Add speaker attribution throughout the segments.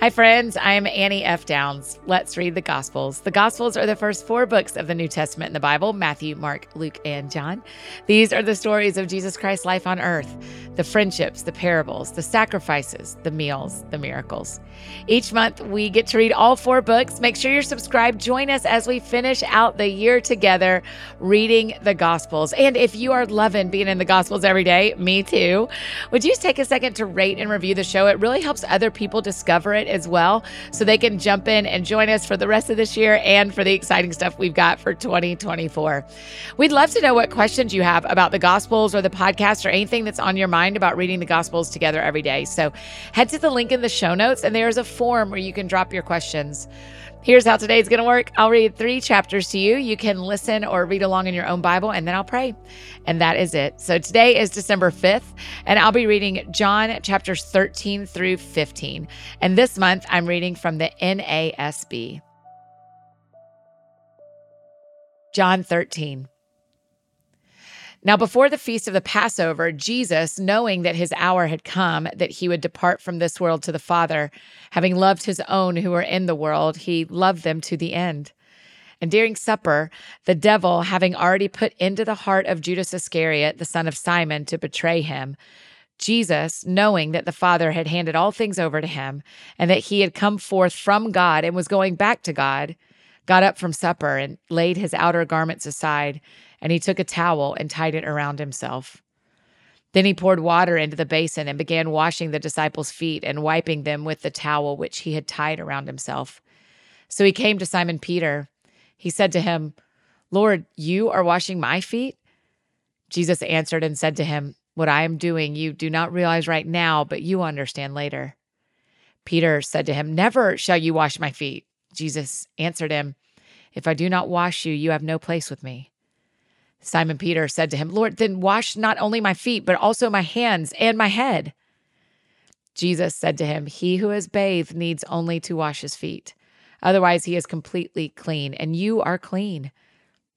Speaker 1: Hi, friends. I'm Annie F. Downs. Let's read the Gospels. The Gospels are the first four books of the New Testament in the Bible Matthew, Mark, Luke, and John. These are the stories of Jesus Christ's life on earth the friendships, the parables, the sacrifices, the meals, the miracles. Each month, we get to read all four books. Make sure you're subscribed. Join us as we finish out the year together reading the Gospels. And if you are loving being in the Gospels every day, me too, would you take a second to rate and review the show? It really helps other people discover it as well so they can jump in and join us for the rest of this year and for the exciting stuff we've got for 2024. We'd love to know what questions you have about the Gospels or the podcast or anything that's on your mind about reading the Gospels together every day. So head to the link in the show notes and there's a form where you can drop your questions. Here's how today's going to work. I'll read three chapters to you. You can listen or read along in your own Bible, and then I'll pray. And that is it. So today is December 5th, and I'll be reading John chapters 13 through 15. And this month, I'm reading from the NASB. John 13. Now, before the feast of the Passover, Jesus, knowing that his hour had come, that he would depart from this world to the Father, having loved his own who were in the world, he loved them to the end. And during supper, the devil, having already put into the heart of Judas Iscariot, the son of Simon, to betray him, Jesus, knowing that the Father had handed all things over to him, and that he had come forth from God and was going back to God, got up from supper and laid his outer garments aside and he took a towel and tied it around himself. Then he poured water into the basin and began washing the disciples' feet and wiping them with the towel which he had tied around himself. So he came to Simon Peter. He said to him, Lord, you are washing my feet? Jesus answered and said to him, What I am doing you do not realize right now, but you understand later. Peter said to him, Never shall you wash my feet. Jesus answered him, If I do not wash you, you have no place with me. Simon Peter said to him, Lord, then wash not only my feet, but also my hands and my head. Jesus said to him, He who has bathed needs only to wash his feet. Otherwise, he is completely clean, and you are clean,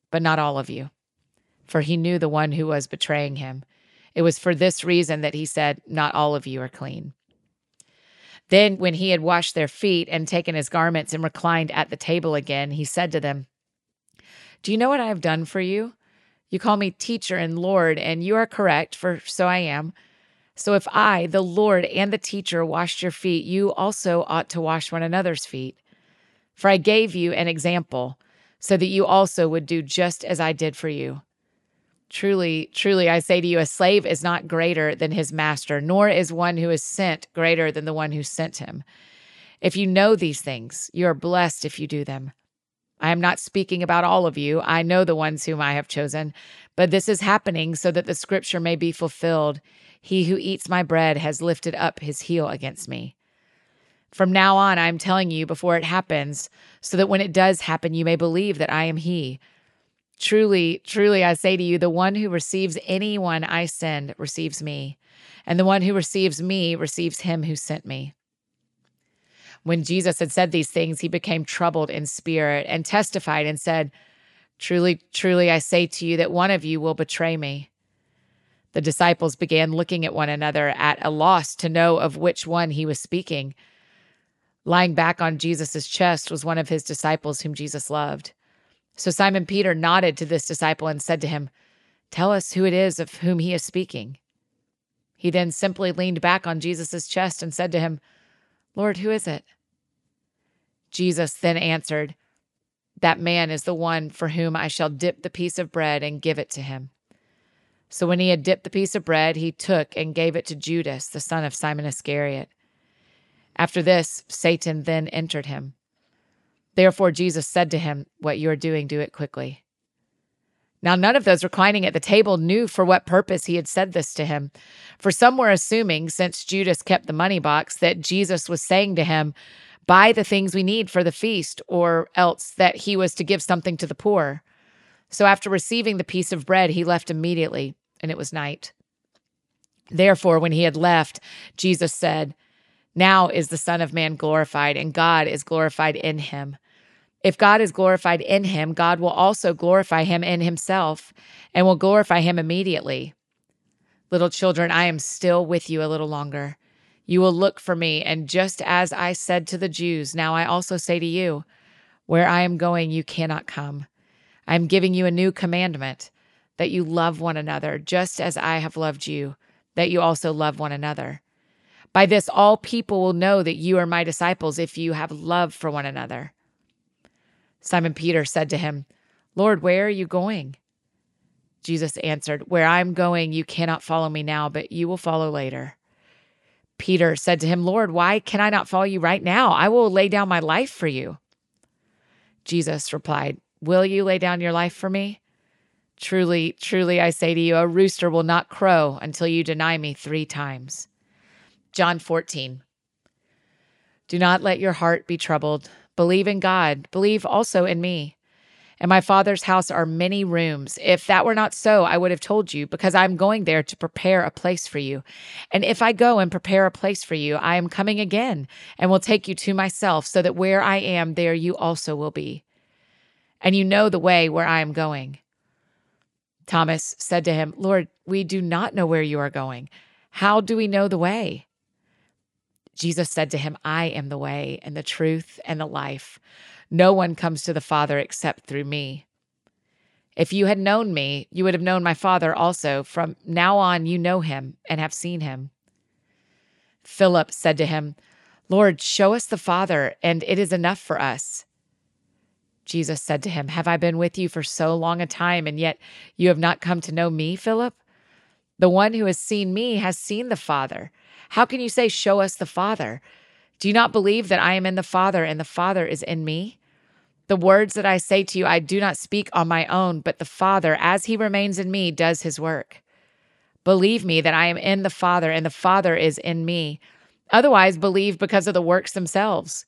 Speaker 1: but not all of you. For he knew the one who was betraying him. It was for this reason that he said, Not all of you are clean. Then, when he had washed their feet and taken his garments and reclined at the table again, he said to them, Do you know what I have done for you? You call me teacher and Lord, and you are correct, for so I am. So if I, the Lord and the teacher, washed your feet, you also ought to wash one another's feet. For I gave you an example, so that you also would do just as I did for you. Truly, truly, I say to you, a slave is not greater than his master, nor is one who is sent greater than the one who sent him. If you know these things, you are blessed if you do them. I am not speaking about all of you. I know the ones whom I have chosen, but this is happening so that the scripture may be fulfilled. He who eats my bread has lifted up his heel against me. From now on, I am telling you before it happens, so that when it does happen, you may believe that I am he. Truly, truly, I say to you, the one who receives anyone I send receives me, and the one who receives me receives him who sent me. When Jesus had said these things, he became troubled in spirit and testified and said, Truly, truly, I say to you that one of you will betray me. The disciples began looking at one another at a loss to know of which one he was speaking. Lying back on Jesus' chest was one of his disciples whom Jesus loved. So Simon Peter nodded to this disciple and said to him, Tell us who it is of whom he is speaking. He then simply leaned back on Jesus' chest and said to him, Lord, who is it? Jesus then answered, That man is the one for whom I shall dip the piece of bread and give it to him. So when he had dipped the piece of bread, he took and gave it to Judas, the son of Simon Iscariot. After this, Satan then entered him. Therefore, Jesus said to him, What you are doing, do it quickly. Now, none of those reclining at the table knew for what purpose he had said this to him. For some were assuming, since Judas kept the money box, that Jesus was saying to him, Buy the things we need for the feast, or else that he was to give something to the poor. So after receiving the piece of bread, he left immediately, and it was night. Therefore, when he had left, Jesus said, Now is the Son of Man glorified, and God is glorified in him. If God is glorified in him, God will also glorify him in himself and will glorify him immediately. Little children, I am still with you a little longer. You will look for me, and just as I said to the Jews, now I also say to you, where I am going, you cannot come. I am giving you a new commandment that you love one another, just as I have loved you, that you also love one another. By this, all people will know that you are my disciples if you have love for one another. Simon Peter said to him, Lord, where are you going? Jesus answered, Where I am going, you cannot follow me now, but you will follow later. Peter said to him, Lord, why can I not follow you right now? I will lay down my life for you. Jesus replied, Will you lay down your life for me? Truly, truly, I say to you, a rooster will not crow until you deny me three times. John 14. Do not let your heart be troubled. Believe in God. Believe also in me. In my Father's house are many rooms. If that were not so, I would have told you, because I'm going there to prepare a place for you. And if I go and prepare a place for you, I am coming again and will take you to myself, so that where I am, there you also will be. And you know the way where I am going. Thomas said to him, Lord, we do not know where you are going. How do we know the way? Jesus said to him, I am the way and the truth and the life. No one comes to the Father except through me. If you had known me, you would have known my Father also. From now on, you know him and have seen him. Philip said to him, Lord, show us the Father, and it is enough for us. Jesus said to him, Have I been with you for so long a time, and yet you have not come to know me, Philip? The one who has seen me has seen the Father. How can you say, Show us the Father? Do you not believe that I am in the Father, and the Father is in me? The words that I say to you, I do not speak on my own, but the Father, as he remains in me, does his work. Believe me that I am in the Father, and the Father is in me. Otherwise, believe because of the works themselves.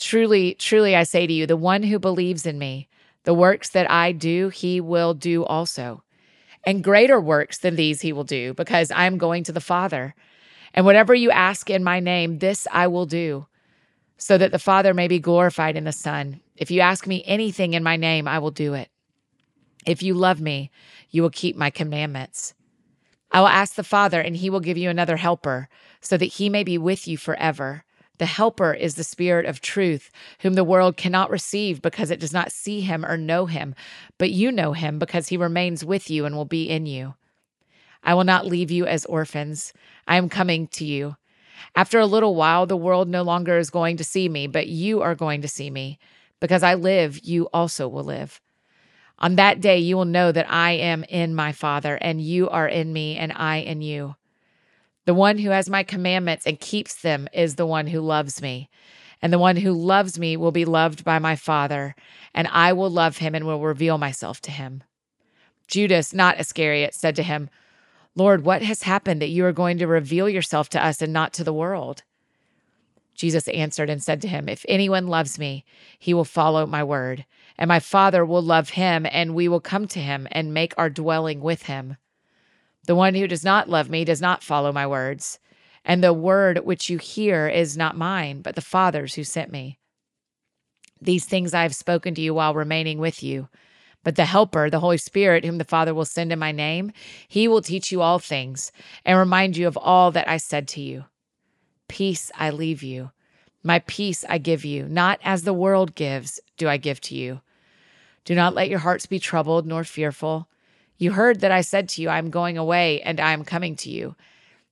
Speaker 1: Truly, truly, I say to you, the one who believes in me, the works that I do, he will do also. And greater works than these he will do, because I am going to the Father. And whatever you ask in my name, this I will do, so that the Father may be glorified in the Son. If you ask me anything in my name, I will do it. If you love me, you will keep my commandments. I will ask the Father, and he will give you another helper, so that he may be with you forever. The Helper is the Spirit of truth, whom the world cannot receive because it does not see him or know him, but you know him because he remains with you and will be in you. I will not leave you as orphans. I am coming to you. After a little while, the world no longer is going to see me, but you are going to see me. Because I live, you also will live. On that day, you will know that I am in my Father, and you are in me, and I in you. The one who has my commandments and keeps them is the one who loves me. And the one who loves me will be loved by my Father, and I will love him and will reveal myself to him. Judas, not Iscariot, said to him, Lord, what has happened that you are going to reveal yourself to us and not to the world? Jesus answered and said to him, If anyone loves me, he will follow my word, and my Father will love him, and we will come to him and make our dwelling with him. The one who does not love me does not follow my words, and the word which you hear is not mine, but the Father's who sent me. These things I have spoken to you while remaining with you. But the Helper, the Holy Spirit, whom the Father will send in my name, he will teach you all things and remind you of all that I said to you. Peace I leave you. My peace I give you. Not as the world gives, do I give to you. Do not let your hearts be troubled nor fearful. You heard that I said to you, I am going away and I am coming to you.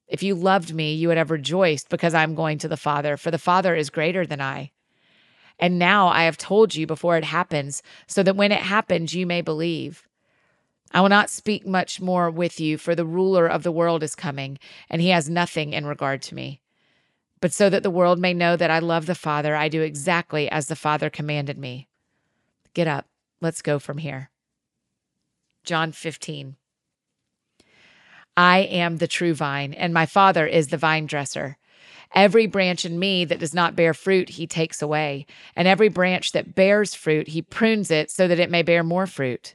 Speaker 1: If you loved me, you would have rejoiced because I am going to the Father, for the Father is greater than I. And now I have told you before it happens, so that when it happens, you may believe. I will not speak much more with you, for the ruler of the world is coming, and he has nothing in regard to me. But so that the world may know that I love the Father, I do exactly as the Father commanded me. Get up, let's go from here. John 15. I am the true vine, and my Father is the vine dresser. Every branch in me that does not bear fruit, he takes away. And every branch that bears fruit, he prunes it so that it may bear more fruit.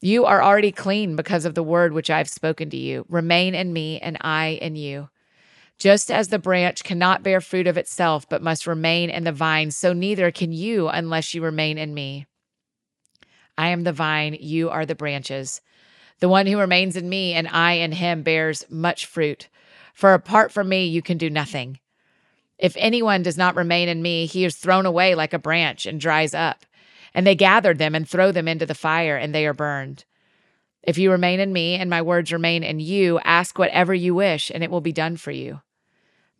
Speaker 1: You are already clean because of the word which I have spoken to you. Remain in me, and I in you. Just as the branch cannot bear fruit of itself, but must remain in the vine, so neither can you unless you remain in me. I am the vine, you are the branches. The one who remains in me and I in him bears much fruit. For apart from me, you can do nothing. If anyone does not remain in me, he is thrown away like a branch and dries up. And they gather them and throw them into the fire, and they are burned. If you remain in me and my words remain in you, ask whatever you wish, and it will be done for you.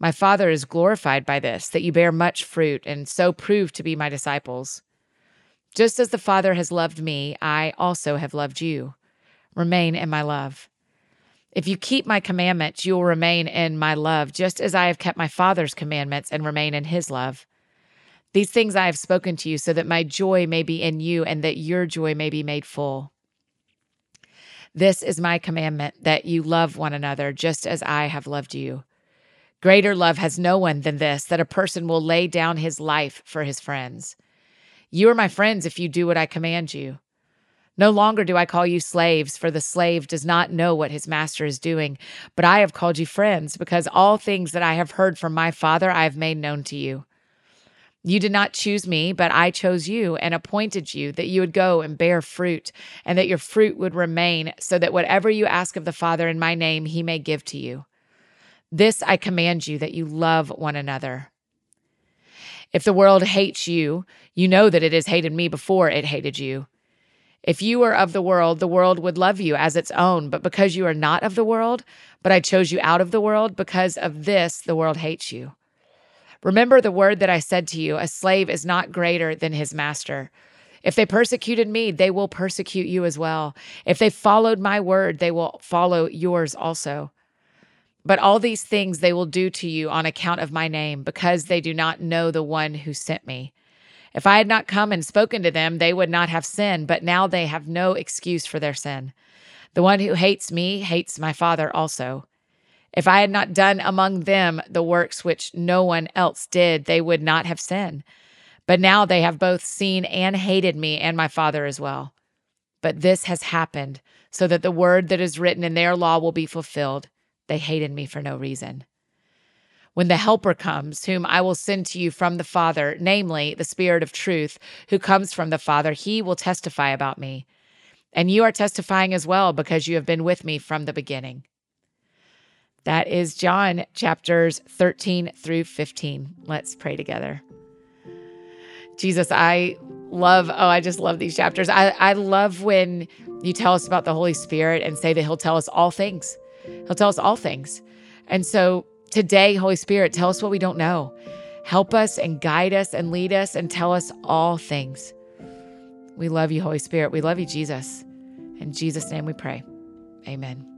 Speaker 1: My Father is glorified by this, that you bear much fruit, and so prove to be my disciples. Just as the Father has loved me, I also have loved you. Remain in my love. If you keep my commandments, you will remain in my love, just as I have kept my Father's commandments and remain in his love. These things I have spoken to you, so that my joy may be in you and that your joy may be made full. This is my commandment that you love one another, just as I have loved you. Greater love has no one than this, that a person will lay down his life for his friends. You are my friends if you do what I command you. No longer do I call you slaves, for the slave does not know what his master is doing. But I have called you friends, because all things that I have heard from my Father I have made known to you. You did not choose me, but I chose you and appointed you that you would go and bear fruit, and that your fruit would remain, so that whatever you ask of the Father in my name, he may give to you. This I command you that you love one another. If the world hates you, you know that it has hated me before it hated you. If you were of the world, the world would love you as its own. But because you are not of the world, but I chose you out of the world, because of this, the world hates you. Remember the word that I said to you a slave is not greater than his master. If they persecuted me, they will persecute you as well. If they followed my word, they will follow yours also. But all these things they will do to you on account of my name, because they do not know the one who sent me. If I had not come and spoken to them, they would not have sinned, but now they have no excuse for their sin. The one who hates me hates my Father also. If I had not done among them the works which no one else did, they would not have sinned. But now they have both seen and hated me and my Father as well. But this has happened so that the word that is written in their law will be fulfilled. They hated me for no reason. When the Helper comes, whom I will send to you from the Father, namely the Spirit of truth, who comes from the Father, he will testify about me. And you are testifying as well because you have been with me from the beginning. That is John chapters 13 through 15. Let's pray together. Jesus, I love, oh, I just love these chapters. I, I love when you tell us about the Holy Spirit and say that He'll tell us all things. He'll tell us all things. And so Today, Holy Spirit, tell us what we don't know. Help us and guide us and lead us and tell us all things. We love you, Holy Spirit. We love you, Jesus. In Jesus' name we pray. Amen.